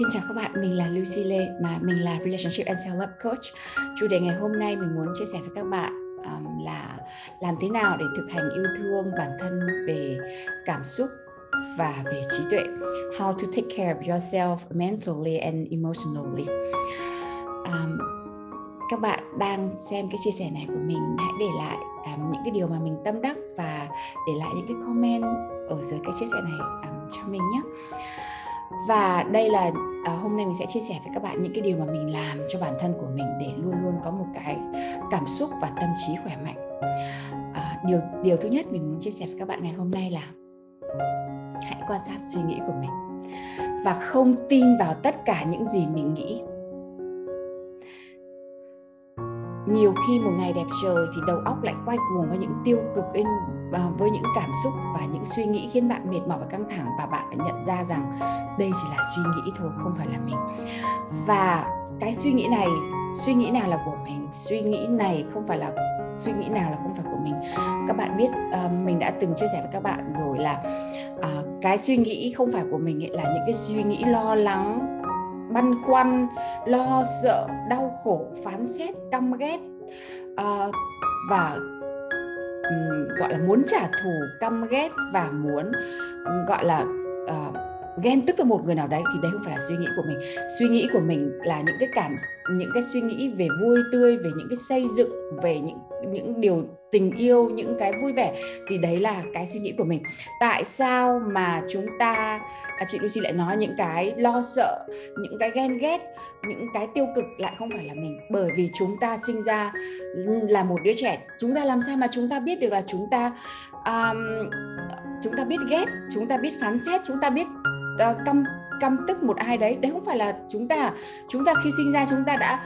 Xin chào các bạn, mình là Lucy Lê mà mình là Relationship and Self Love Coach. Chủ đề ngày hôm nay mình muốn chia sẻ với các bạn um, là làm thế nào để thực hành yêu thương bản thân về cảm xúc và về trí tuệ. How to take care of yourself mentally and emotionally. Um, các bạn đang xem cái chia sẻ này của mình hãy để lại um, những cái điều mà mình tâm đắc và để lại những cái comment ở dưới cái chia sẻ này um, cho mình nhé và đây là à, hôm nay mình sẽ chia sẻ với các bạn những cái điều mà mình làm cho bản thân của mình để luôn luôn có một cái cảm xúc và tâm trí khỏe mạnh. À, điều điều thứ nhất mình muốn chia sẻ với các bạn ngày hôm nay là hãy quan sát suy nghĩ của mình và không tin vào tất cả những gì mình nghĩ. Nhiều khi một ngày đẹp trời thì đầu óc lại quay cuồng với những tiêu cực lên à, với những cảm xúc và những suy nghĩ khiến bạn mệt mỏi và căng thẳng và bạn phải nhận ra rằng đây chỉ là suy nghĩ thôi không phải là mình. Và cái suy nghĩ này suy nghĩ nào là của mình suy nghĩ này không phải là suy nghĩ nào là không phải của mình. Các bạn biết uh, mình đã từng chia sẻ với các bạn rồi là uh, cái suy nghĩ không phải của mình ấy là những cái suy nghĩ lo lắng băn khoăn lo sợ đau khổ phán xét căm ghét uh, và um, gọi là muốn trả thù căm ghét và muốn um, gọi là uh, ghen tức với một người nào đấy thì đây không phải là suy nghĩ của mình. Suy nghĩ của mình là những cái cảm những cái suy nghĩ về vui tươi về những cái xây dựng về những những điều tình yêu những cái vui vẻ thì đấy là cái suy nghĩ của mình. Tại sao mà chúng ta à, chị Lucy lại nói những cái lo sợ những cái ghen ghét những cái tiêu cực lại không phải là mình? Bởi vì chúng ta sinh ra là một đứa trẻ. Chúng ta làm sao mà chúng ta biết được là chúng ta um, chúng ta biết ghét chúng ta biết phán xét chúng ta biết uh, căm căm tức một ai đấy. Đấy không phải là chúng ta chúng ta khi sinh ra chúng ta đã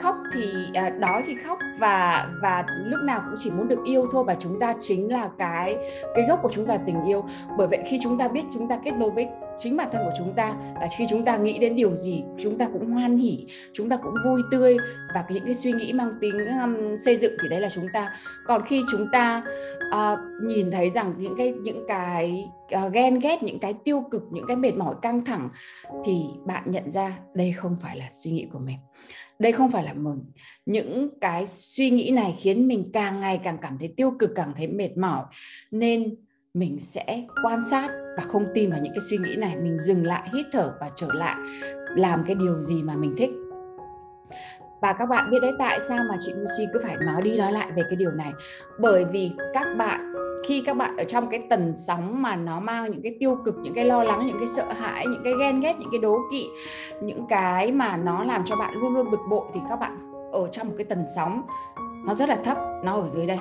khóc thì à, đói thì khóc và và lúc nào cũng chỉ muốn được yêu thôi và chúng ta chính là cái cái gốc của chúng ta tình yêu. Bởi vậy khi chúng ta biết chúng ta kết nối với chính bản thân của chúng ta là khi chúng ta nghĩ đến điều gì chúng ta cũng hoan hỉ chúng ta cũng vui tươi. Và những cái suy nghĩ mang tính um, xây dựng thì đấy là chúng ta. Còn khi chúng ta uh, nhìn thấy rằng những cái những cái uh, ghen ghét những cái tiêu cực những cái mệt mỏi căng thẳng thì bạn nhận ra đây không phải là suy nghĩ của mình. Đây không phải là mừng những cái suy nghĩ này khiến mình càng ngày càng cảm thấy tiêu cực càng thấy mệt mỏi. Nên mình sẽ quan sát và không tin vào những cái suy nghĩ này, mình dừng lại, hít thở và trở lại, làm cái điều gì mà mình thích. Và các bạn biết đấy, tại sao mà chị Lucy cứ phải nói đi nói lại về cái điều này? Bởi vì các bạn, khi các bạn ở trong cái tần sóng mà nó mang những cái tiêu cực, những cái lo lắng, những cái sợ hãi, những cái ghen ghét, những cái đố kỵ, những cái mà nó làm cho bạn luôn luôn bực bội, thì các bạn ở trong một cái tần sóng nó rất là thấp nó ở dưới đây.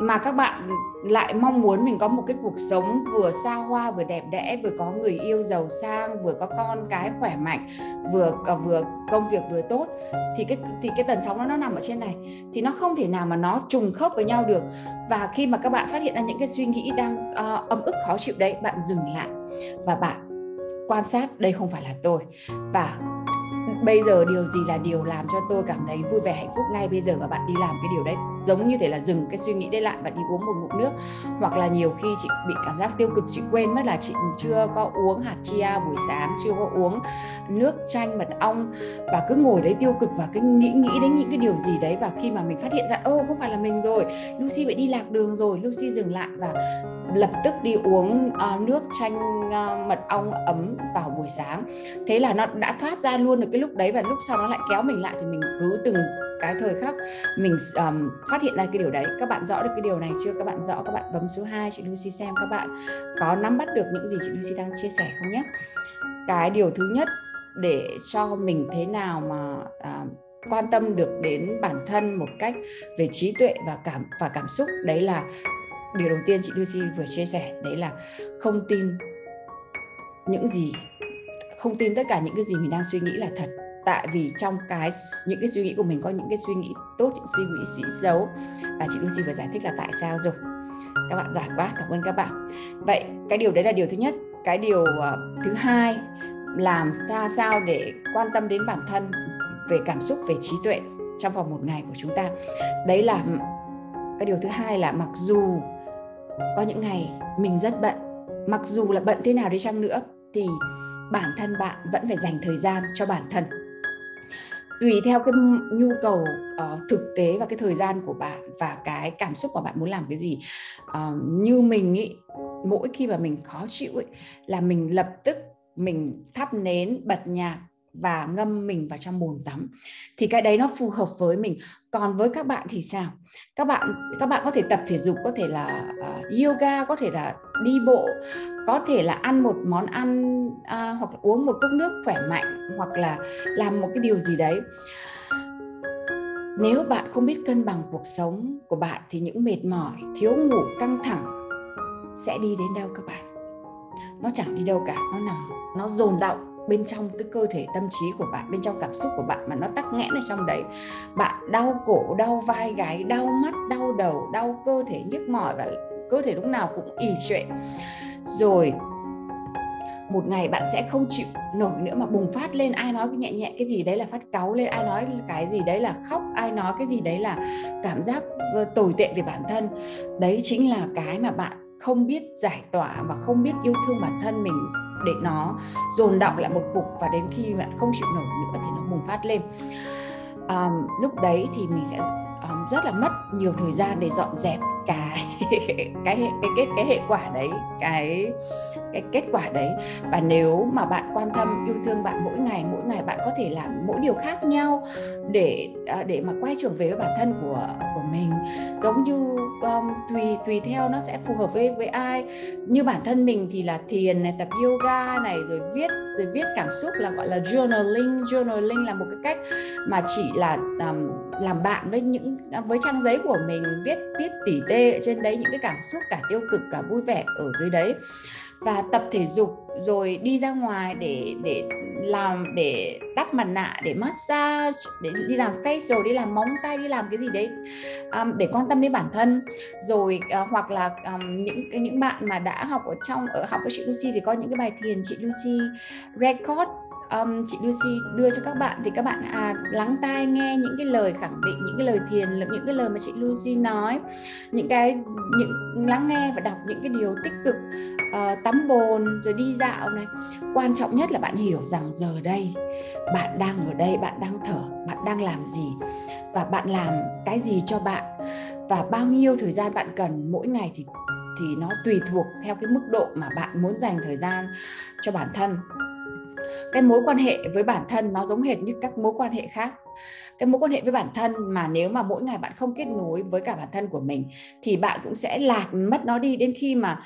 Mà các bạn lại mong muốn mình có một cái cuộc sống vừa xa hoa vừa đẹp đẽ vừa có người yêu giàu sang vừa có con cái khỏe mạnh vừa vừa công việc vừa tốt. Thì cái thì cái tần sóng nó nó nằm ở trên này. Thì nó không thể nào mà nó trùng khớp với nhau được. Và khi mà các bạn phát hiện ra những cái suy nghĩ đang uh, ấm ức khó chịu đấy bạn dừng lại. Và bạn quan sát đây không phải là tôi. Và bây giờ điều gì là điều làm cho tôi cảm thấy vui vẻ, hạnh phúc ngay bây giờ và bạn đi làm cái điều đấy? Giống như thể là dừng cái suy nghĩ đấy lại và đi uống một ngụm nước. Hoặc là nhiều khi chị bị cảm giác tiêu cực, chị quên mất là chị chưa có uống hạt chia buổi sáng, chưa có uống nước chanh mật ong và cứ ngồi đấy tiêu cực và cứ nghĩ nghĩ đến những cái điều gì đấy. Và khi mà mình phát hiện ra ô không phải là mình rồi, Lucy phải đi lạc đường rồi, Lucy dừng lại và lập tức đi uống uh, nước chanh uh, mật ong ấm vào buổi sáng. Thế là nó đã thoát ra luôn được cái lúc đấy và lúc sau nó lại kéo mình lại thì mình cứ từng cái thời khắc mình um, phát hiện ra cái điều đấy. Các bạn rõ được cái điều này chưa? Các bạn rõ các bạn bấm số 2 chị Lucy xem các bạn có nắm bắt được những gì chị Lucy đang chia sẻ không nhé? Cái điều thứ nhất để cho mình thế nào mà uh, quan tâm được đến bản thân một cách về trí tuệ và cảm và cảm xúc đấy là điều đầu tiên chị Lucy vừa chia sẻ đấy là không tin những gì không tin tất cả những cái gì mình đang suy nghĩ là thật. Tại vì trong cái những cái suy nghĩ của mình có những cái suy nghĩ tốt những suy nghĩ sĩ xấu. Và chị Lucy vừa giải thích là tại sao rồi. Các bạn giỏi quá cảm ơn các bạn. Vậy cái điều đấy là điều thứ nhất. Cái điều uh, thứ hai làm ra sao để quan tâm đến bản thân về cảm xúc về trí tuệ trong vòng một ngày của chúng ta. Đấy là cái điều thứ hai là mặc dù có những ngày mình rất bận. Mặc dù là bận thế nào đi chăng nữa thì bản thân bạn vẫn phải dành thời gian cho bản thân. Tùy theo cái nhu cầu uh, thực tế và cái thời gian của bạn và cái cảm xúc của bạn muốn làm cái gì uh, như mình ý mỗi khi mà mình khó chịu ý, là mình lập tức mình thắp nến bật nhạc và ngâm mình vào trong bồn tắm. Thì cái đấy nó phù hợp với mình. Còn với các bạn thì sao? Các bạn các bạn có thể tập thể dục có thể là uh, yoga có thể là đi bộ có thể là ăn một món ăn uh, hoặc là uống một cốc nước khỏe mạnh hoặc là làm một cái điều gì đấy. Nếu bạn không biết cân bằng cuộc sống của bạn thì những mệt mỏi thiếu ngủ căng thẳng sẽ đi đến đâu các bạn? Nó chẳng đi đâu cả nó nằm nó dồn động bên trong cái cơ thể tâm trí của bạn, bên trong cảm xúc của bạn mà nó tắc nghẽn ở trong đấy. Bạn đau cổ, đau vai gáy đau mắt, đau đầu, đau cơ thể, nhức mỏi và cơ thể lúc nào cũng ì trệ rồi, một ngày bạn sẽ không chịu nổi nữa mà bùng phát lên, ai nói cái nhẹ nhẹ cái gì đấy là phát cáu lên, ai nói cái gì đấy là khóc, ai nói cái gì đấy là cảm giác ờ, tồi tệ về bản thân. Đấy chính là cái mà bạn không biết giải tỏa và không biết yêu thương bản thân mình để nó dồn động lại một cục và đến khi bạn không chịu nổi nữa thì nó bùng phát lên. Um, lúc đấy thì mình sẽ um, rất là mất nhiều thời gian để dọn dẹp cái cái cái cái cái hệ quả đấy cái cái kết quả đấy. Và nếu mà bạn quan tâm yêu thương bạn mỗi ngày mỗi ngày bạn có thể làm mỗi điều khác nhau để ờ, để mà quay trở về với bản thân của của mình. Giống như um, tùy tùy theo nó sẽ phù hợp với với ai. Như bản thân mình thì là thiền này tập yoga này rồi viết rồi viết cảm xúc là gọi là journaling. Journaling là một cái cách mà chỉ là um, làm bạn với những với trang giấy của mình viết viết tỉ tê ở trên đấy những cái cảm xúc cả tiêu cực cả vui vẻ ở dưới đấy. Và tập thể dục rồi đi ra ngoài để để làm để đắp mặt nạ để massage để đi làm facial đi làm móng tay đi làm cái gì đấy um, để quan tâm đến bản thân. Rồi uh, hoặc là um, những những bạn mà đã học ở trong ở học với chị Lucy thì có những cái bài thiền chị Lucy record um, chị Lucy đưa cho các bạn thì các bạn à, lắng tai nghe những cái lời khẳng định những cái lời thiền những cái lời mà chị Lucy nói. Những cái những lắng nghe và đọc những cái điều tích cực uh, tắm bồn rồi đi dạo này. Quan trọng nhất là bạn hiểu rằng giờ đây bạn đang ở đây bạn đang thở bạn đang làm gì và bạn làm cái gì cho bạn và bao nhiêu thời gian bạn cần. Mỗi ngày thì thì nó tùy thuộc theo cái mức độ mà bạn muốn dành thời gian cho bản thân cái mối quan hệ với bản thân nó giống hệt như các mối quan hệ khác. Cái mối quan hệ với bản thân mà nếu mà mỗi ngày bạn không kết nối với cả bản thân của mình thì bạn cũng sẽ lạc mất nó đi. Đến khi mà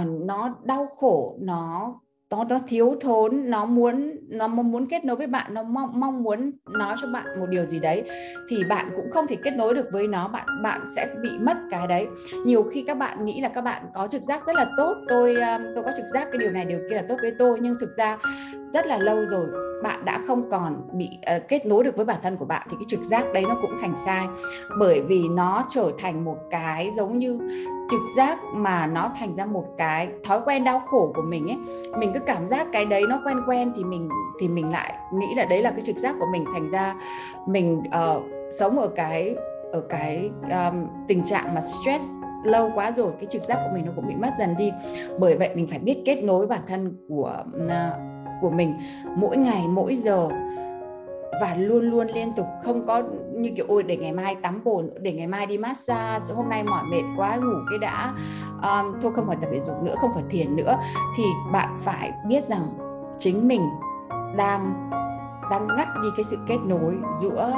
uh, nó đau khổ nó nó nó thiếu thốn, nó muốn nó muốn kết nối với bạn, nó mong mong muốn nói cho bạn một điều gì đấy, thì bạn cũng không thể kết nối được với nó, bạn bạn sẽ bị mất cái đấy. Nhiều khi các bạn nghĩ là các bạn có trực giác rất là tốt, tôi um, tôi có trực giác cái điều này, điều kia là tốt với tôi, nhưng thực ra rất là lâu rồi bạn đã không còn bị uh, kết nối được với bản thân của bạn thì cái trực giác đấy nó cũng thành sai. Bởi vì nó trở thành một cái giống như trực giác mà nó thành ra một cái thói quen đau khổ của mình ấy. Mình cứ cảm giác cái đấy nó quen quen thì mình thì mình lại nghĩ là đấy là cái trực giác của mình. Thành ra mình uh, sống ở cái ở cái um, tình trạng mà stress lâu quá rồi cái trực giác của mình nó cũng bị mất dần đi. Bởi vậy mình phải biết kết nối bản thân của ờ, của mình mỗi ngày mỗi giờ. Và luôn luôn liên tục không có như kiểu ôi để ngày mai tắm bồn để ngày mai đi massage hôm nay mỏi mệt quá ngủ cái đã. Um, thôi không phải tập thể dục nữa không phải thiền nữa. Thì bạn phải biết rằng chính mình đang đang ngắt đi cái sự kết nối giữa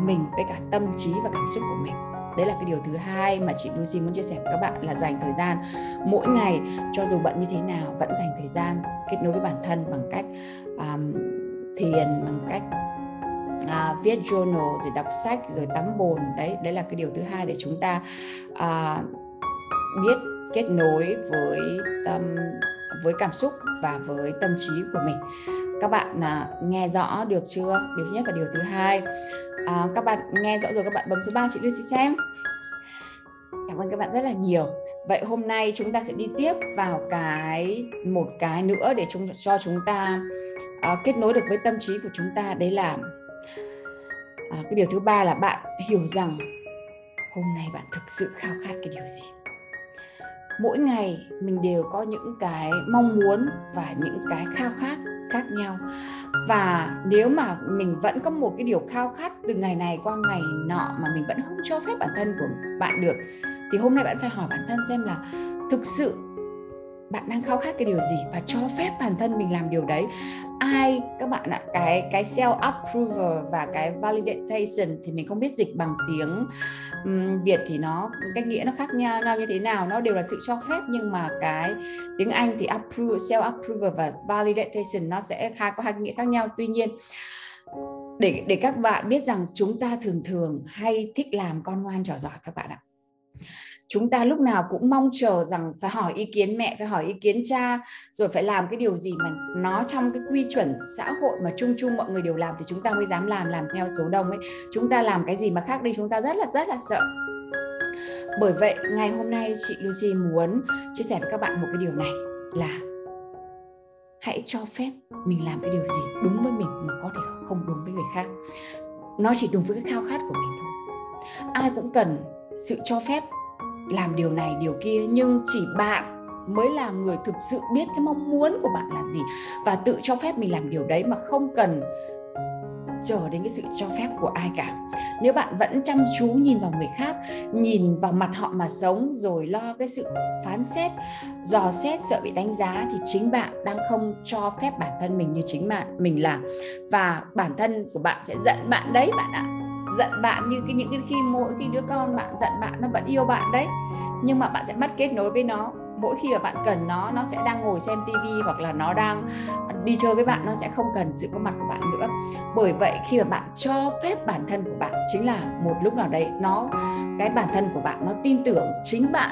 mình với cả tâm trí và cảm xúc của mình đấy là cái điều thứ hai mà chị Lucy muốn chia sẻ với các bạn là dành thời gian mỗi ngày cho dù bận như thế nào vẫn dành thời gian kết nối với bản thân bằng cách um, thiền bằng cách uh, viết journal rồi đọc sách rồi tắm bồn. Đấy đấy là cái điều thứ hai để chúng ta uh, biết kết nối với tâm với cảm xúc và với tâm trí của mình. Các bạn à, nghe rõ được chưa? Điều thứ nhất và điều thứ hai. À, các bạn nghe rõ rồi các bạn bấm số 3 chị Lucy xem. Cảm ơn các bạn rất là nhiều. Vậy hôm nay chúng ta sẽ đi tiếp vào cái một cái nữa để chúng cho chúng ta à, kết nối được với tâm trí của chúng ta. Đấy là à, cái điều thứ ba là bạn hiểu rằng hôm nay bạn thực sự khao khát cái điều gì mỗi ngày mình đều có những cái mong muốn và những cái khao khát khác nhau. Và nếu mà mình vẫn có một cái điều khao khát từ ngày này qua ngày nọ mà mình vẫn không cho phép bản thân của bạn được, thì hôm nay bạn phải hỏi bản thân xem là thực sự bạn đang khao khát cái điều gì và cho phép bản thân mình làm điều đấy. Ai các bạn ạ cái cái self approval và cái validation thì mình không biết dịch bằng tiếng um, Việt thì nó cách nghĩa nó khác nhau như thế nào. Nó đều là sự cho phép nhưng mà cái tiếng Anh thì approve self approval và validation nó sẽ khá có hai nghĩa khác nhau. Tuy nhiên để để các bạn biết rằng chúng ta thường thường hay thích làm con ngoan trò giỏi các bạn ạ chúng ta lúc nào cũng mong chờ rằng phải hỏi ý kiến mẹ, phải hỏi ý kiến cha, rồi phải làm cái điều gì mà nó trong cái quy chuẩn xã hội mà chung chung mọi người đều làm thì chúng ta mới dám làm làm theo số đông ấy. Chúng ta làm cái gì mà khác đi, chúng ta rất là rất là sợ. Bởi vậy, ngày hôm nay chị Lucy muốn chia sẻ với các bạn một cái điều này là hãy cho phép mình làm cái điều gì đúng với mình mà có thể không đúng với người khác. Nó chỉ đúng với cái khao khát của mình thôi. Ai cũng cần sự cho phép làm điều này, điều kia, nhưng chỉ bạn mới là người thực sự biết cái mong muốn của bạn là gì. Và tự cho phép mình làm điều đấy mà không cần chờ đến cái sự cho phép của ai cả. Nếu bạn vẫn chăm chú nhìn vào người khác, nhìn vào mặt họ mà sống, rồi lo cái sự phán xét, dò xét, sợ bị đánh giá, thì chính bạn đang không cho phép bản thân mình như chính bạn, mình là. Và bản thân của bạn sẽ giận bạn đấy bạn ạ giận bạn như cái, những cái khi mỗi khi đứa con bạn giận bạn, nó vẫn yêu bạn đấy. Nhưng mà bạn sẽ mất kết nối với nó. Mỗi khi mà bạn cần nó nó sẽ đang ngồi xem tivi hoặc là nó đang đi chơi với bạn, nó sẽ không cần sự có mặt của bạn nữa. Bởi vậy khi mà bạn cho phép bản thân của bạn chính là một lúc nào đấy, nó, cái bản thân của bạn nó tin tưởng chính bạn.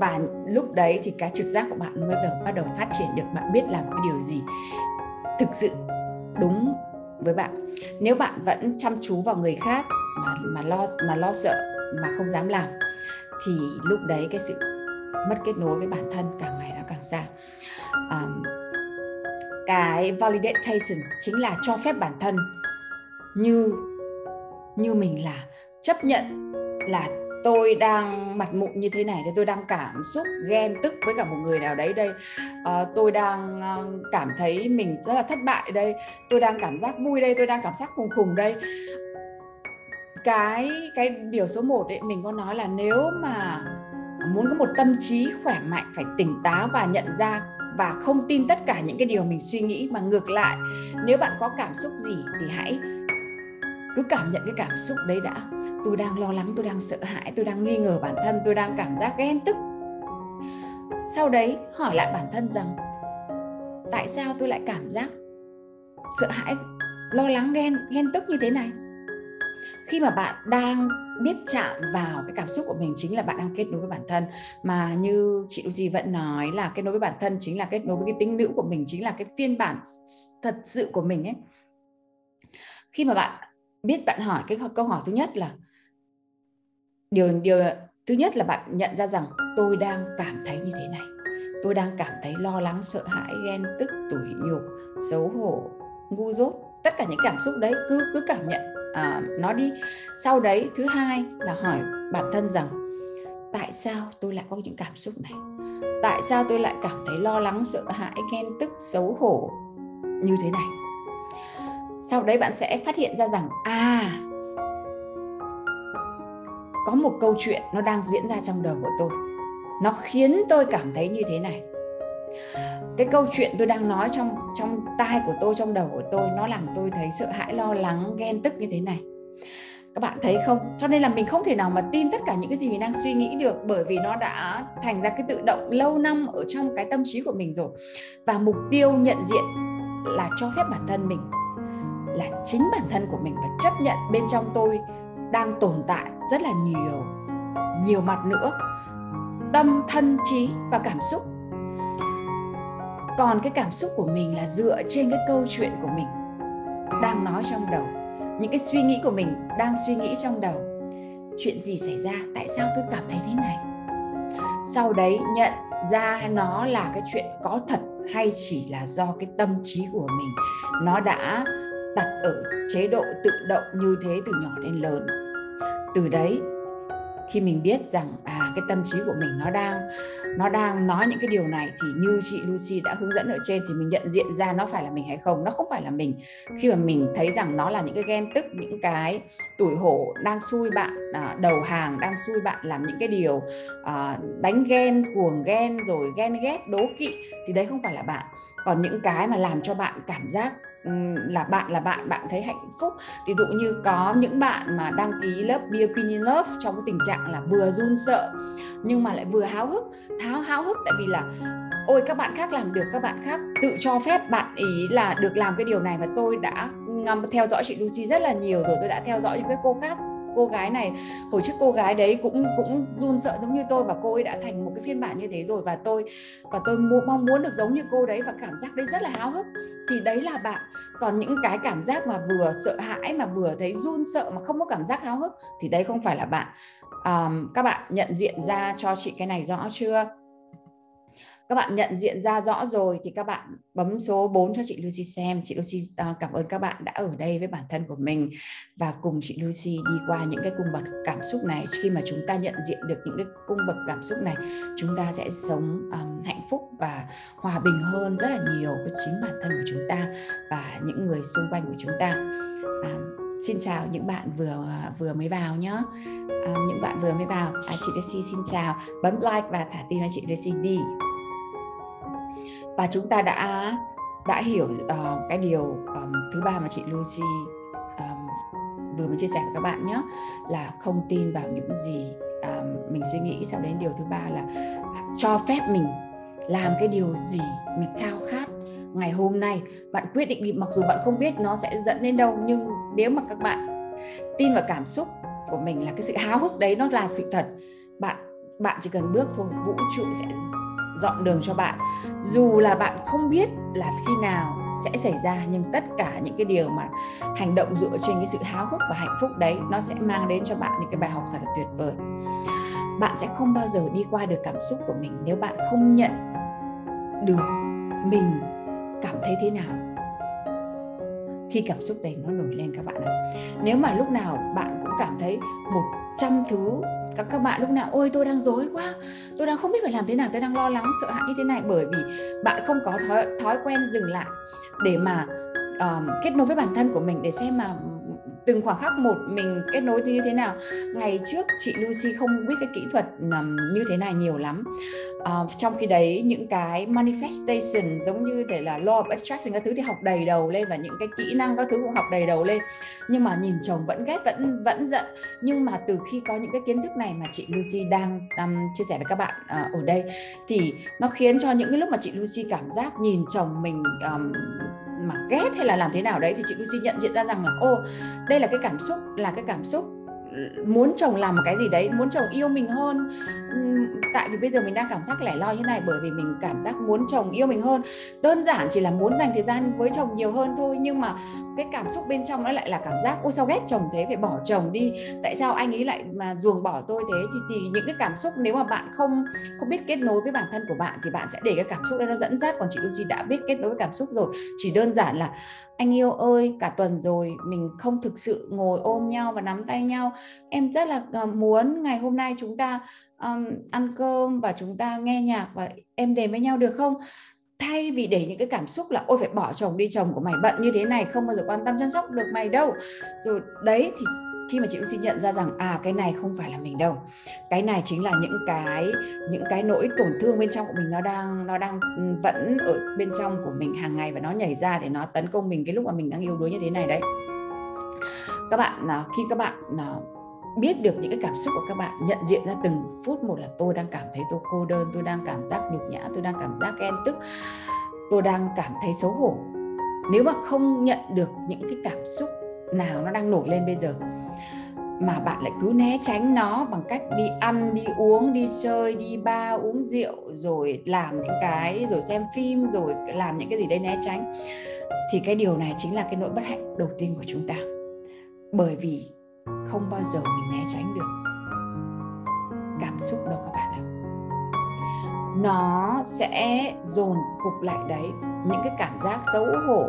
Và lúc đấy thì cái trực giác của bạn mới bắt đầu bắt đầu phát triển được. Bạn biết làm cái điều gì thực sự đúng với bạn. Nếu bạn vẫn chăm chú vào người khác mà mà lo mà lo sợ mà không dám làm thì lúc đấy cái sự mất kết nối với bản thân càng ngày nó càng xa. Um, cái validation chính là cho phép bản thân như như mình là chấp nhận là tôi đang mặt mụn như thế này thì tôi đang cảm xúc ghen tức với cả một người nào đấy đây. À, tôi đang ờ, cảm thấy mình rất là thất bại đây. Tôi đang cảm giác vui đây tôi đang cảm giác khùng khùng đây. Cái cái điều số 1 ấy mình có nói là nếu mà muốn có một tâm trí khỏe mạnh phải tỉnh táo và nhận ra và không tin tất cả những cái điều mình suy nghĩ mà ngược lại nếu bạn có cảm xúc gì thì hãy cứ cảm nhận cái cảm xúc đấy đã. Tôi đang lo lắng, tôi đang sợ hãi, tôi đang nghi ngờ bản thân, tôi đang cảm giác ghen tức. Sau đấy, hỏi lại bản thân rằng, tại sao tôi lại cảm giác sợ hãi, lo lắng, ghen ghen tức như thế này? Khi mà bạn đang biết chạm vào cái cảm xúc của mình chính là bạn đang kết nối với bản thân. Mà như chị Lucy vẫn nói là kết nối với bản thân chính là kết nối với cái tính nữ của mình, chính là cái phiên bản thật sự của mình ấy. Khi mà bạn biết bạn hỏi cái câu hỏi thứ nhất là điều điều thứ nhất là bạn nhận ra rằng tôi đang cảm thấy như thế này. Tôi đang cảm thấy lo lắng sợ hãi ghen tức tủi nhục xấu hổ ngu dốt. Tất cả những cảm xúc đấy cứ cứ cảm nhận à, nó đi. Sau đấy thứ hai là hỏi bản thân rằng tại sao tôi lại có những cảm xúc này? Tại sao tôi lại cảm thấy lo lắng sợ hãi ghen tức xấu hổ như thế này? Sau đấy bạn sẽ phát hiện ra rằng à có một câu chuyện nó đang diễn ra trong đầu của tôi. Nó khiến tôi cảm thấy như thế này. Cái câu chuyện tôi đang nói trong trong tai của tôi, trong đầu của tôi, nó làm tôi thấy sợ hãi, lo lắng, ghen tức như thế này. Các bạn thấy không? Cho nên là mình không thể nào mà tin tất cả những cái gì mình đang suy nghĩ được bởi vì nó đã thành ra cái tự động lâu năm ở trong cái tâm trí của mình rồi. Và mục tiêu nhận diện là cho phép bản thân mình là chính bản thân của mình và chấp nhận bên trong tôi đang tồn tại rất là nhiều nhiều mặt nữa. Tâm, thân, trí và cảm xúc. Còn cái cảm xúc của mình là dựa trên cái câu chuyện của mình đang nói trong đầu. Những cái suy nghĩ của mình đang suy nghĩ trong đầu. Chuyện gì xảy ra? Tại sao tôi cảm thấy thế này? Sau đấy nhận ra nó là cái chuyện có thật hay chỉ là do cái tâm trí của mình. Nó đã đặt ở chế độ tự động như thế từ nhỏ đến lớn. Từ đấy khi mình biết rằng à cái tâm trí của mình nó đang nó đang nói những cái điều này thì như chị Lucy đã hướng dẫn ở trên thì mình nhận diện ra nó phải là mình hay không. Nó không phải là mình. Khi mà mình thấy rằng nó là những cái ghen tức những cái tuổi hổ đang xui bạn à, đầu hàng đang xui bạn làm những cái điều à, đánh ghen cuồng ghen rồi ghen ghét đố kỵ thì đấy không phải là bạn. Còn những cái mà làm cho bạn cảm giác là bạn là bạn bạn thấy hạnh phúc. Ví dụ như có những bạn mà đăng ký lớp Beer Queen in Love trong cái tình trạng là vừa run sợ, nhưng mà lại vừa háo hức. Tháo háo hức tại vì là, ôi, các bạn khác làm được, các bạn khác tự cho phép bạn ý là được làm cái điều này. Và tôi đã theo dõi chị Lucy rất là nhiều rồi, tôi đã theo dõi những cái cô khác cô gái này hồi trước cô gái đấy cũng cũng run sợ giống như tôi và cô ấy đã thành một cái phiên bản như thế rồi và tôi và tôi mong muốn được giống như cô đấy và cảm giác đấy rất là háo hức. Thì đấy là bạn. Còn những cái cảm giác mà vừa sợ hãi mà vừa thấy run sợ mà không có cảm giác háo hức thì đấy không phải là bạn. Um, các bạn nhận diện ra cho chị cái này rõ chưa? Các bạn nhận diện ra rõ rồi thì các bạn bấm số 4 cho chị Lucy xem. Chị Lucy uh, cảm ơn các bạn đã ở đây với bản thân của mình và cùng chị Lucy đi qua những cái cung bậc cảm xúc này. Khi mà chúng ta nhận diện được những cái cung bậc cảm xúc này, chúng ta sẽ sống um, hạnh phúc và hòa bình hơn rất là nhiều với chính bản thân của chúng ta và những người xung quanh của chúng ta. Um, xin chào những bạn vừa à, vừa mới vào nhé à, những bạn vừa mới vào à, chị Lucy xin chào bấm like và thả tim cho chị Lucy đi và chúng ta đã đã hiểu uh, cái điều um, thứ ba mà chị Lucy um, vừa mới chia sẻ với các bạn nhé là không tin vào những gì um, mình suy nghĩ sau đến điều thứ ba là cho phép mình làm cái điều gì mình khao khát ngày hôm nay. Bạn quyết định đi mặc dù bạn không biết nó sẽ dẫn đến đâu nhưng nếu mà các bạn tin vào cảm xúc của mình là cái sự háo hức đấy nó là sự thật bạn bạn chỉ cần bước thôi vũ trụ sẽ dọn đường cho bạn. Dù là bạn không biết là khi nào sẽ xảy ra, nhưng tất cả những cái điều mà hành động dựa trên cái sự háo hức và hạnh phúc đấy, nó sẽ mang đến cho bạn những cái bài học thật là tuyệt vời. Bạn sẽ không bao giờ đi qua được cảm xúc của mình nếu bạn không nhận được mình cảm thấy thế nào khi cảm xúc đấy nó nổi lên các bạn ạ. Nếu mà lúc nào bạn cũng cảm thấy một trăm thứ các các bạn lúc nào ôi tôi đang dối quá tôi đang không biết phải làm thế nào tôi đang lo lắng sợ hãi như thế này. Bởi vì bạn không có thói thói quen dừng lại để mà um, kết nối với bản thân của mình để xem mà từng khoảng khắc một mình kết nối như thế nào. Ngày trước chị Lucy không biết cái kỹ thuật như thế này nhiều lắm. À, trong khi đấy những cái manifestation giống như thể là law of attraction các thứ thì học đầy đầu lên và những cái kỹ năng các thứ cũng học đầy đầu lên. Nhưng mà nhìn chồng vẫn ghét vẫn vẫn giận. Nhưng mà từ khi có những cái kiến thức này mà chị Lucy đang um, chia sẻ với các bạn uh, ở đây thì nó khiến cho những cái lúc mà chị Lucy cảm giác nhìn chồng mình um, mà ghét hay là làm thế nào đấy thì chị Lucy nhận diện ra rằng là, ô, đây là cái cảm xúc, là cái cảm xúc muốn chồng làm một cái gì đấy muốn chồng yêu mình hơn. Tại vì bây giờ mình đang cảm giác lẻ loi như này bởi vì mình cảm giác muốn chồng yêu mình hơn. Đơn giản chỉ là muốn dành thời gian với chồng nhiều hơn thôi nhưng mà cái cảm xúc bên trong nó lại là cảm giác ôi sao ghét chồng thế? Phải bỏ chồng đi. Tại sao anh ấy lại mà ruồng bỏ tôi thế? Thì, thì những cái cảm xúc nếu mà bạn không không biết kết nối với bản thân của bạn thì bạn sẽ để cái cảm xúc đó nó dẫn dắt. Còn chị Lucy đã biết kết nối với cảm xúc rồi. Chỉ đơn giản là anh yêu ơi cả tuần rồi mình không thực sự ngồi ôm nhau và nắm tay nhau em rất là ờ, muốn ngày hôm nay chúng ta um, ăn cơm và chúng ta nghe nhạc và em đến với nhau được không? Thay vì để những cái cảm xúc là ôi phải bỏ chồng đi chồng của mày bận như thế này không bao giờ quan tâm chăm sóc được mày đâu. Rồi đấy thì khi mà chị Lucy nhận ra rằng à cái này không phải là mình đâu. Cái này chính là những cái những cái nỗi tổn thương bên trong của mình nó đang nó đang ừ, vẫn ở bên trong của mình hàng ngày và nó nhảy ra để nó tấn công mình cái lúc mà mình đang yếu đuối như thế này đấy các bạn à, khi các bạn à, biết được những cái cảm xúc của các bạn, nhận diện ra từng phút một là tôi đang cảm thấy tôi cô đơn, tôi đang cảm giác nhục nhã, tôi đang cảm giác ghen tức, tôi đang cảm thấy xấu hổ. Nếu mà không nhận được những cái cảm xúc nào nó đang nổi lên bây giờ, mà bạn lại cứ né tránh nó bằng cách đi ăn, đi uống, đi chơi, đi ba, uống rượu, rồi làm những cái, rồi xem phim, rồi làm những cái gì đấy né tránh, thì cái điều này chính là cái nỗi bất hạnh đầu tiên của chúng ta bởi vì không bao giờ mình né tránh được cảm xúc đâu các bạn ạ. Nó sẽ dồn cục lại đấy những cái cảm giác xấu hổ.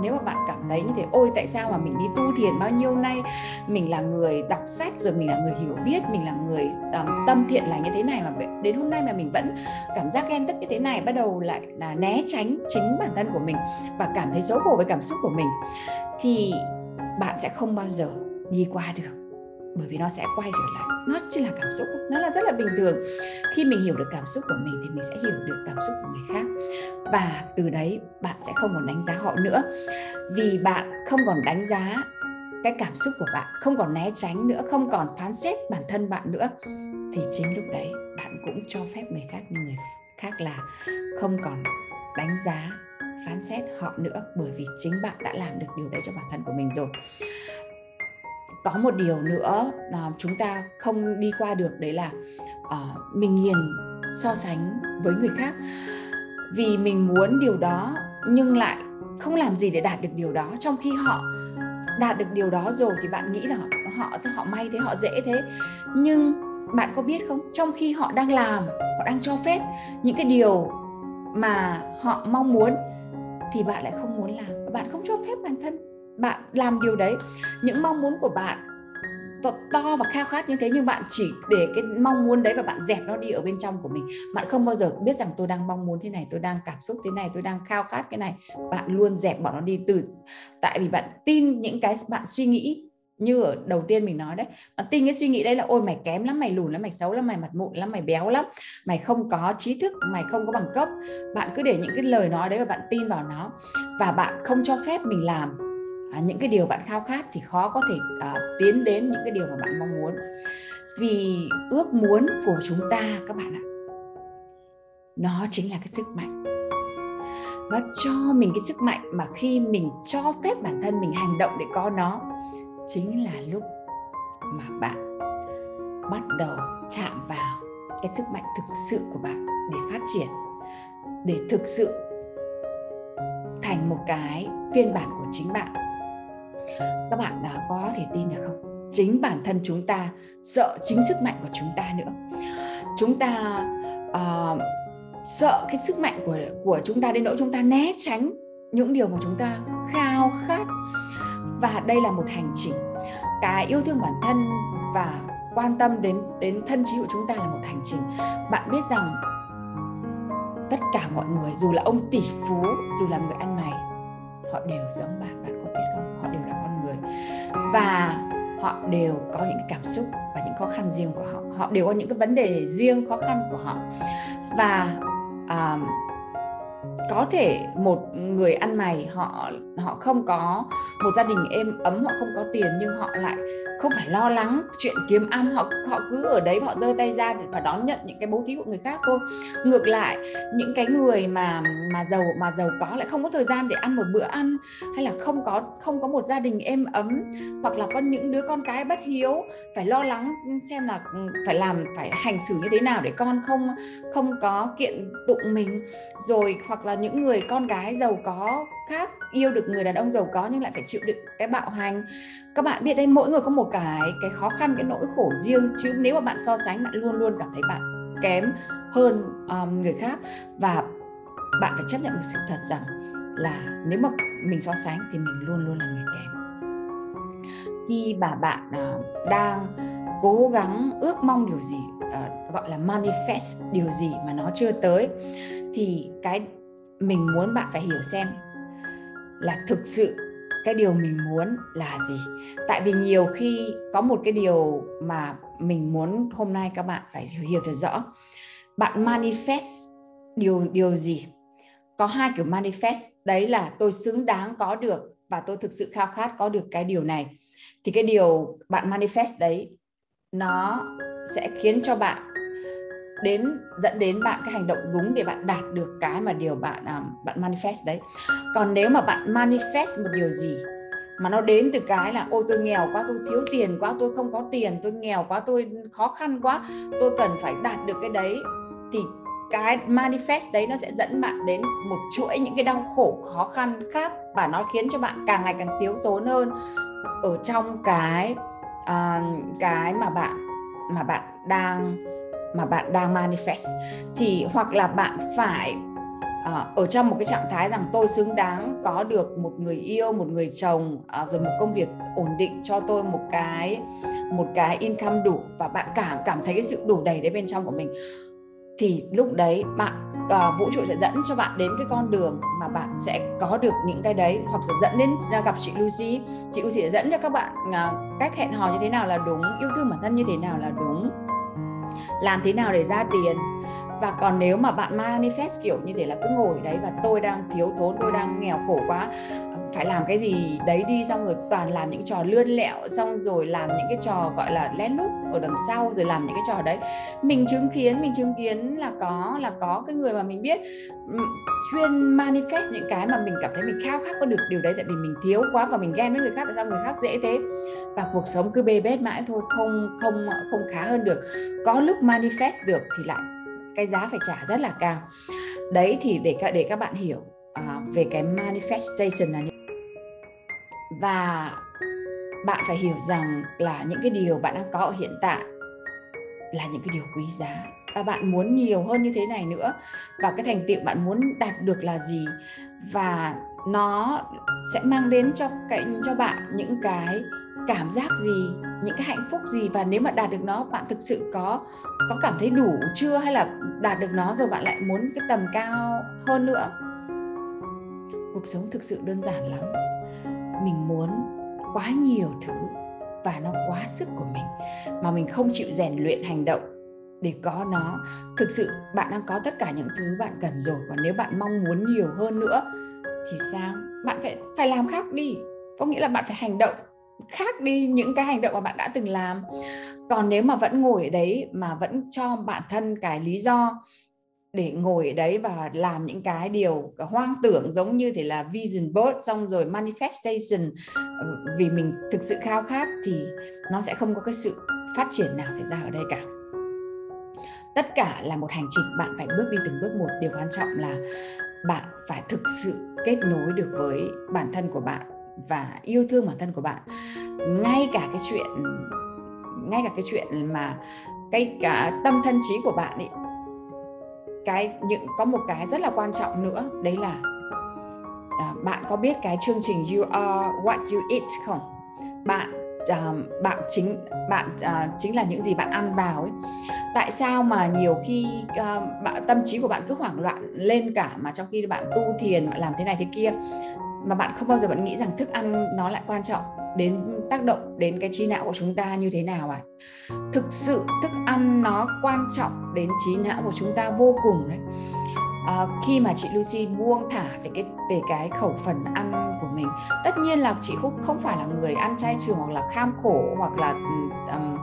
Nếu mà bạn cảm thấy như thế ôi tại sao mà mình đi tu thiền bao nhiêu nay? Mình là người đọc sách rồi mình là người hiểu biết mình là người um, tâm thiện là như thế này mà đến hôm nay mà mình vẫn cảm giác ghen tức như thế này bắt đầu lại là né tránh chính bản thân của mình và cảm thấy xấu hổ với cảm xúc của mình. Thì bạn sẽ không bao giờ đi qua được. Bởi vì nó sẽ quay trở lại. Nó chỉ là cảm xúc. Nó là rất là bình thường. Khi mình hiểu được cảm xúc của mình thì mình sẽ hiểu được cảm xúc của người khác. Và từ đấy, bạn sẽ không còn đánh giá họ nữa. Vì bạn không còn đánh giá cái cảm xúc của bạn, không còn né tránh nữa, không còn phán xét bản thân bạn nữa. Thì chính lúc đấy, bạn cũng cho phép người khác người khác là không còn đánh giá phán xét họ nữa bởi vì chính bạn đã làm được điều đấy cho bản thân của mình rồi. Có một điều nữa mà chúng ta không đi qua được đấy là uh, mình nghiền so sánh với người khác. Vì mình muốn điều đó nhưng lại không làm gì để đạt được điều đó. Trong khi họ đạt được điều đó rồi thì bạn nghĩ là họ họ sao họ may thế họ dễ thế? Nhưng bạn có biết không? Trong khi họ đang làm họ đang cho phép những cái điều mà họ mong muốn thì bạn lại không muốn làm. Bạn không cho phép bản thân bạn làm điều đấy. Những mong muốn của bạn to, to và khao khát như thế nhưng bạn chỉ để cái mong muốn đấy và bạn dẹp nó đi ở bên trong của mình. Bạn không bao giờ biết rằng tôi đang mong muốn thế này tôi đang cảm xúc thế này tôi đang khao khát cái này. Bạn luôn dẹp bỏ nó đi từ tại vì bạn tin những cái bạn suy nghĩ như ở đầu tiên mình nói đấy. Bạn tin cái suy nghĩ đấy là ôi mày kém lắm mày lùn lắm mày xấu lắm mày mặt mụn lắm mày béo lắm mày không có trí thức mày không có bằng cấp. Bạn cứ để những cái lời nói đấy và bạn tin vào nó và bạn không cho phép mình làm à, những cái điều bạn khao khát thì khó có thể à, tiến đến những cái điều mà bạn mong muốn. Vì ước muốn của chúng ta các bạn ạ nó chính là cái sức mạnh. Nó cho mình cái sức mạnh mà khi mình cho phép bản thân mình hành động để có nó chính là lúc mà bạn bắt đầu chạm vào cái sức mạnh thực sự của bạn để phát triển để thực sự thành một cái phiên bản của chính bạn. Các bạn đã có thể tin được không? Chính bản thân chúng ta sợ chính sức mạnh của chúng ta nữa. Chúng ta uh, sợ cái sức mạnh của của chúng ta đến nỗi chúng ta né tránh những điều mà chúng ta khao khát và đây là một hành trình. Cái yêu thương bản thân và quan tâm đến đến thân trí của chúng ta là một hành trình. Bạn biết rằng tất cả mọi người dù là ông tỷ phú dù là người ăn mày họ đều giống bạn. Bạn có biết không? Họ đều là con người. Và họ đều có những cái cảm xúc và những khó khăn riêng của họ. Họ đều có những cái vấn đề riêng khó khăn của họ. Và uh, có thể một người ăn mày họ họ không có một gia đình êm ấm, họ không có tiền nhưng họ lại không phải lo lắng chuyện kiếm ăn. Họ họ cứ ở đấy, họ giơ tay ra và đón nhận những cái bố thí của người khác thôi. Ngược lại, những cái người mà mà giàu mà giàu có lại không có thời gian để ăn một bữa ăn hay là không có không có một gia đình êm ấm hoặc là có những đứa con cái bất hiếu, phải lo lắng xem là ừ, phải làm, phải hành xử như thế nào để con không không có kiện tụng mình. Rồi hoặc là những người con gái giàu có khác yêu được người đàn ông giàu có nhưng lại phải chịu đựng cái bạo hành. Các bạn biết đấy mỗi người có một cái cái khó khăn cái nỗi khổ riêng. Chứ nếu mà bạn so sánh bạn luôn luôn cảm thấy bạn kém hơn um, người khác. Và bạn phải chấp nhận một sự thật rằng là nếu mà mình so sánh thì mình luôn luôn là người kém. Khi bà bạn uh, đang cố gắng ước mong điều gì uh, gọi là manifest điều gì mà nó chưa tới thì cái mình muốn bạn phải hiểu xem là thực sự cái điều mình muốn là gì. Tại vì nhiều khi có một cái điều mà mình muốn hôm nay các bạn phải hiểu thật rõ. Bạn manifest điều điều gì? Có hai kiểu manifest. Đấy là tôi xứng đáng có được và tôi thực sự khao khát có được cái điều này. Thì cái điều bạn manifest đấy, nó sẽ khiến cho bạn đến dẫn đến bạn cái hành động đúng để bạn đạt được cái mà điều bạn um, bạn manifest đấy. Còn nếu mà bạn manifest một điều gì mà nó đến từ cái là ôi tôi nghèo quá tôi thiếu tiền quá tôi không có tiền tôi nghèo quá tôi khó khăn quá tôi cần phải đạt được cái đấy. Thì cái manifest đấy nó sẽ dẫn bạn đến một chuỗi những cái đau khổ khó khăn khác và nó khiến cho bạn càng ngày càng thiếu tốn hơn ở trong cái uh, cái mà bạn mà bạn đang mà bạn đang manifest thì hoặc là bạn phải uh, ở trong một cái trạng thái rằng tôi xứng đáng có được một người yêu một người chồng uh, rồi một công việc ổn định cho tôi một cái một cái income đủ và bạn cảm cảm thấy cái sự đủ đầy đấy bên trong của mình thì lúc đấy bạn uh, vũ trụ sẽ dẫn cho bạn đến cái con đường mà bạn sẽ có được những cái đấy hoặc là dẫn đến uh, gặp chị Lucy. Chị Lucy sẽ dẫn cho các bạn uh, cách hẹn hò như thế nào là đúng yêu thương bản thân như thế nào là đúng làm thế nào để ra tiền? Và còn nếu mà bạn manifest kiểu như thế là cứ ngồi đấy và tôi đang thiếu thốn, tôi đang nghèo khổ quá, phải làm cái gì đấy đi xong rồi toàn làm những trò lươn lẹo, xong rồi làm những cái trò gọi là lén lút ở đằng sau rồi làm những cái trò đấy. Mình chứng kiến, mình chứng kiến là có là có cái người mà mình biết ừ, chuyên manifest những cái mà mình cảm thấy mình khao khát có được điều đấy tại vì mình thiếu quá và mình ghen với người khác tại sao người khác dễ thế. Và cuộc sống cứ bê bết mãi thôi, không không không khá hơn được. Có lúc manifest được thì lại cái giá phải trả rất là cao. Đấy thì để các để các bạn hiểu uh, về cái manifestation là như và bạn phải hiểu rằng là những cái điều bạn đang có ở hiện tại là những cái điều quý giá. Và bạn muốn nhiều hơn như thế này nữa. Và cái thành tựu bạn muốn đạt được là gì? Và nó sẽ mang đến cho cái cho bạn những cái cảm giác gì? Những cái hạnh phúc gì và nếu mà đạt được nó, bạn thực sự có có cảm thấy đủ chưa hay là đạt được nó rồi bạn lại muốn cái tầm cao hơn nữa? Cuộc sống thực sự đơn giản lắm. Mình muốn quá nhiều thứ và nó quá sức của mình, mà mình không chịu rèn luyện hành động để có nó. Thực sự bạn đang có tất cả những thứ bạn cần rồi, còn nếu bạn mong muốn nhiều hơn nữa thì sao? Bạn phải phải làm khác đi. Có nghĩa là bạn phải hành động khác đi những cái hành động mà bạn đã từng làm. Còn nếu mà vẫn ngồi ở đấy mà vẫn cho bản thân cái lý do để ngồi ở đấy và làm những cái điều hoang tưởng giống như thế là vision board xong rồi manifestation ờ, vì mình thực sự khao khát thì nó sẽ không có cái sự phát triển nào xảy ra ở đây cả. Tất cả là một hành trình, bạn phải bước đi từng bước một. Điều quan trọng là bạn phải thực sự kết nối được với bản thân của bạn và yêu thương bản thân của bạn. Ngay cả cái chuyện ngay cả cái chuyện mà cái cả tâm thân trí của bạn ấy cái những có một cái rất là quan trọng nữa đấy là à, bạn có biết cái chương trình you are what you eat không? Bạn à, bạn chính bạn à, chính là những gì bạn ăn vào ấy. Tại sao mà nhiều khi à, bạn, tâm trí của bạn cứ hoảng loạn lên cả mà trong khi bạn tu thiền bạn làm thế này thế kia? Mà bạn không bao giờ bạn nghĩ rằng thức ăn nó lại quan trọng đến tác động đến cái trí não của chúng ta như thế nào à? Thực sự thức ăn nó quan trọng đến trí não của chúng ta vô cùng đấy. À, khi mà chị Lucy buông thả về cái về cái khẩu phần ăn của mình tất nhiên là chị không không phải là người ăn chay trường hoặc là kham khổ hoặc là um,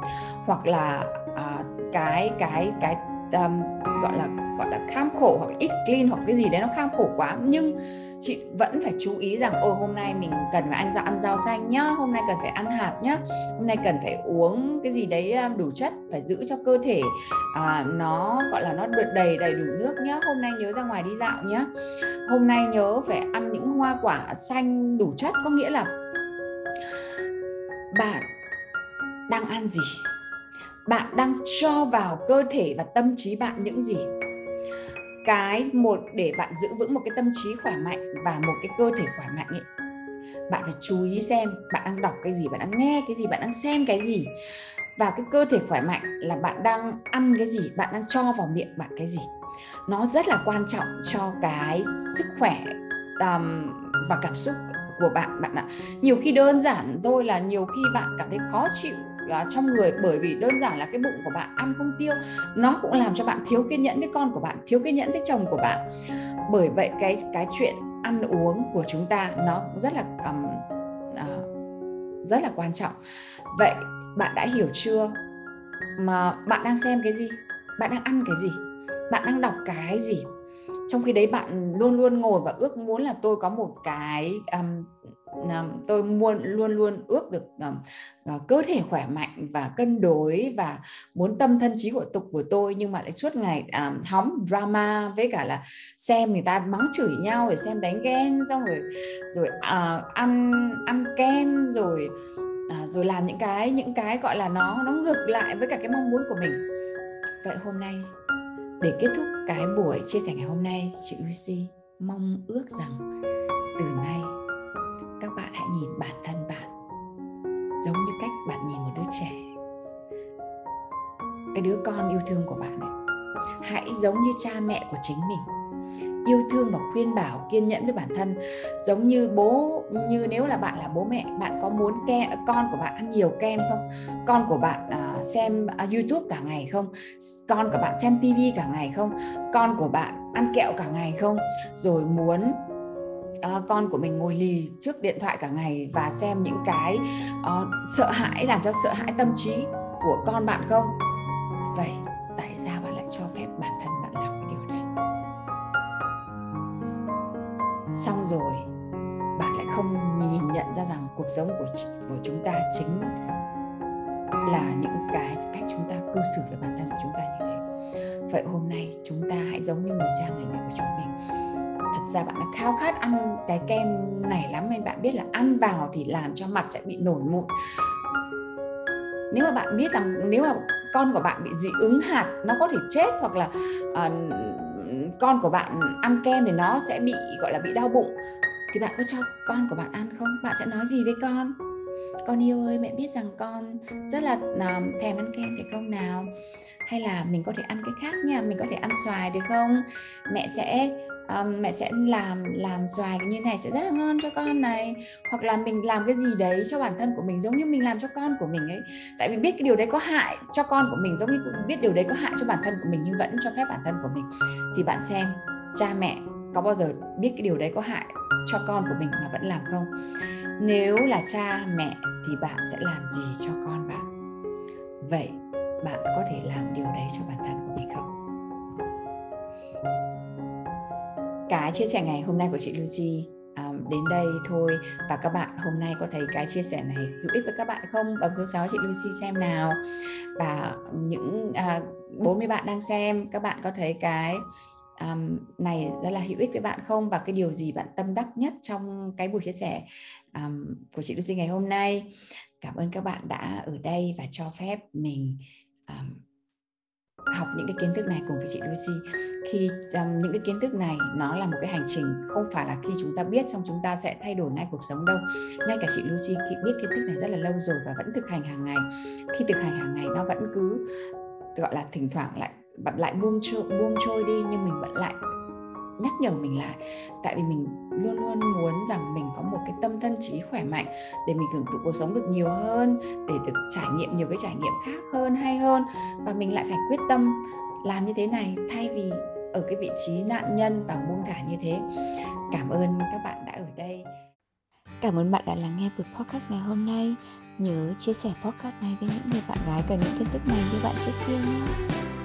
hoặc là uh, cái cái cái um, gọi là gọi là kham khổ hoặc ít clean hoặc cái gì đấy nó kham khổ quá. Nhưng chị vẫn phải chú ý rằng ôi hôm nay mình cần phải ăn rau ăn rau xanh nhá hôm nay cần phải ăn hạt nhá hôm nay cần phải uống cái gì đấy đủ chất phải giữ cho cơ thể à, nó gọi là nó được đầy đầy đủ nước nhá. Hôm nay nhớ ra ngoài đi dạo nhá. Hôm nay nhớ phải ăn những hoa quả xanh đủ chất. Có nghĩa là bạn đang ăn gì? Bạn đang cho vào cơ thể và tâm trí bạn những gì? Cái một để bạn giữ vững một cái tâm trí khỏe mạnh và một cái cơ thể khỏe mạnh ấy. Bạn phải chú ý xem bạn đang đọc cái gì bạn đang nghe cái gì bạn đang xem cái gì. Và cái cơ thể khỏe mạnh là bạn đang ăn cái gì bạn đang cho vào miệng bạn cái gì. Nó rất là quan trọng cho cái sức khỏe um, và cảm xúc của bạn bạn ạ. Nhiều khi đơn giản thôi là nhiều khi bạn cảm thấy khó chịu À, trong người. Bởi vì đơn giản là cái bụng của bạn ăn không tiêu nó cũng làm cho bạn thiếu kiên nhẫn với con của bạn thiếu kiên nhẫn với chồng của bạn. Bởi vậy cái cái chuyện ăn uống của chúng ta nó cũng rất là um, uh, rất là quan trọng. Vậy bạn đã hiểu chưa mà bạn đang xem cái gì? Bạn đang ăn cái gì? Bạn đang đọc cái gì? Trong khi đấy bạn luôn luôn ngồi và ước muốn là tôi có một cái um, Ờ, tôi luôn luôn luôn ước được ờ, ờ, cơ thể khỏe mạnh và cân đối và muốn tâm thân trí của tục của tôi nhưng mà lại suốt ngày um, hóng drama với cả là xem người ta mắng chửi nhau rồi xem đánh ghen xong rồi rồi uh, ăn ăn kem rồi uh, rồi làm những cái những cái gọi là nó nó ngược lại với cả cái mong muốn của mình. Vậy hôm nay để kết thúc cái buổi chia sẻ ngày hôm nay chị Lucy mong ước rằng từ nay hãy nhìn bản thân bạn giống như cách bạn nhìn một đứa trẻ. Cái đứa con yêu thương của bạn ấy hãy giống như cha mẹ của chính mình yêu thương và khuyên bảo kiên nhẫn với bản thân. Giống như bố như nếu là bạn là bố mẹ bạn có muốn ke con của bạn ăn nhiều kem không? Con của bạn uh, xem uh, youtube cả ngày không? Con của bạn xem tivi cả ngày không? Con của bạn ăn kẹo cả ngày không? Rồi muốn uh, con của mình ngồi lì trước điện thoại cả ngày và xem những cái uh, sợ hãi làm cho sợ hãi tâm trí của con bạn không? Vậy tại sao bạn lại cho phép bản thân bạn làm cái điều đấy xong rồi bạn lại không nhìn nhận ra rằng cuộc sống của của chúng ta chính là những cái cách chúng ta cư xử với bản thân của chúng ta như thế. Vậy hôm nay chúng ta hãy giống như người cha người mẹ của chúng mình thật ra bạn đã khao khát ăn cái kem này lắm nên bạn biết là ăn vào thì làm cho mặt sẽ bị nổi mụn. Nếu mà bạn biết rằng nếu mà con của bạn bị dị ứng hạt nó có thể chết hoặc là uh, con của bạn ăn kem thì nó sẽ bị gọi là bị đau bụng thì bạn có cho con của bạn ăn không? Bạn sẽ nói gì với con? Con yêu ơi mẹ biết rằng con rất là um, thèm ăn kem phải không nào? Hay là mình có thể ăn cái khác nha mình có thể ăn xoài được không? Mẹ sẽ um, mẹ sẽ làm làm xoài như này sẽ rất là ngon cho con này. Hoặc là mình làm cái gì đấy cho bản thân của mình giống như mình làm cho con của mình ấy. Tại vì biết cái điều đấy có hại cho con của mình giống như biết điều đấy có hại cho bản thân của mình nhưng vẫn cho phép bản thân của mình. Thì bạn xem cha mẹ có bao giờ biết cái điều đấy có hại cho con của mình mà vẫn làm không? Nếu là cha mẹ thì bạn sẽ làm gì cho con bạn? Vậy bạn có thể làm điều đấy cho bản thân của mình không? Cái chia sẻ ngày hôm nay của chị Lucy à, đến đây thôi. Và các bạn hôm nay có thấy cái chia sẻ này hữu ích với các bạn không? Bấm số 6 chị Lucy xem nào. Và những à, uh, 40 bạn đang xem các bạn có thấy cái um, này rất là hữu ích với bạn không? Và cái điều gì bạn tâm đắc nhất trong cái buổi chia sẻ um, của chị Lucy ngày hôm nay? Cảm ơn các bạn đã ở đây và cho phép mình um, học những cái kiến thức này cùng với chị Lucy khi um, những cái kiến thức này nó là một cái hành trình không phải là khi chúng ta biết xong chúng ta sẽ thay đổi ngay cuộc sống đâu. Ngay cả chị Lucy khi biết kiến thức này rất là lâu rồi và vẫn thực hành hàng ngày. Khi thực hành hàng ngày nó vẫn cứ gọi là thỉnh thoảng lại bạn lại buông trôi, buông trôi đi nhưng mình vẫn lại nhắc nhở mình lại. Tại vì mình luôn luôn muốn rằng mình có một cái tâm thân trí khỏe mạnh để mình hưởng thụ cuộc sống được nhiều hơn để được trải nghiệm nhiều cái trải nghiệm khác hơn hay hơn. Và mình lại phải quyết tâm làm như thế này thay vì ở cái vị trí nạn nhân và buông thả như thế. Cảm ơn các bạn đã ở đây. Cảm ơn bạn đã lắng nghe buổi podcast ngày hôm nay. Nhớ chia sẻ podcast này với những người bạn gái cần những kiến thức này như bạn trước kia nhé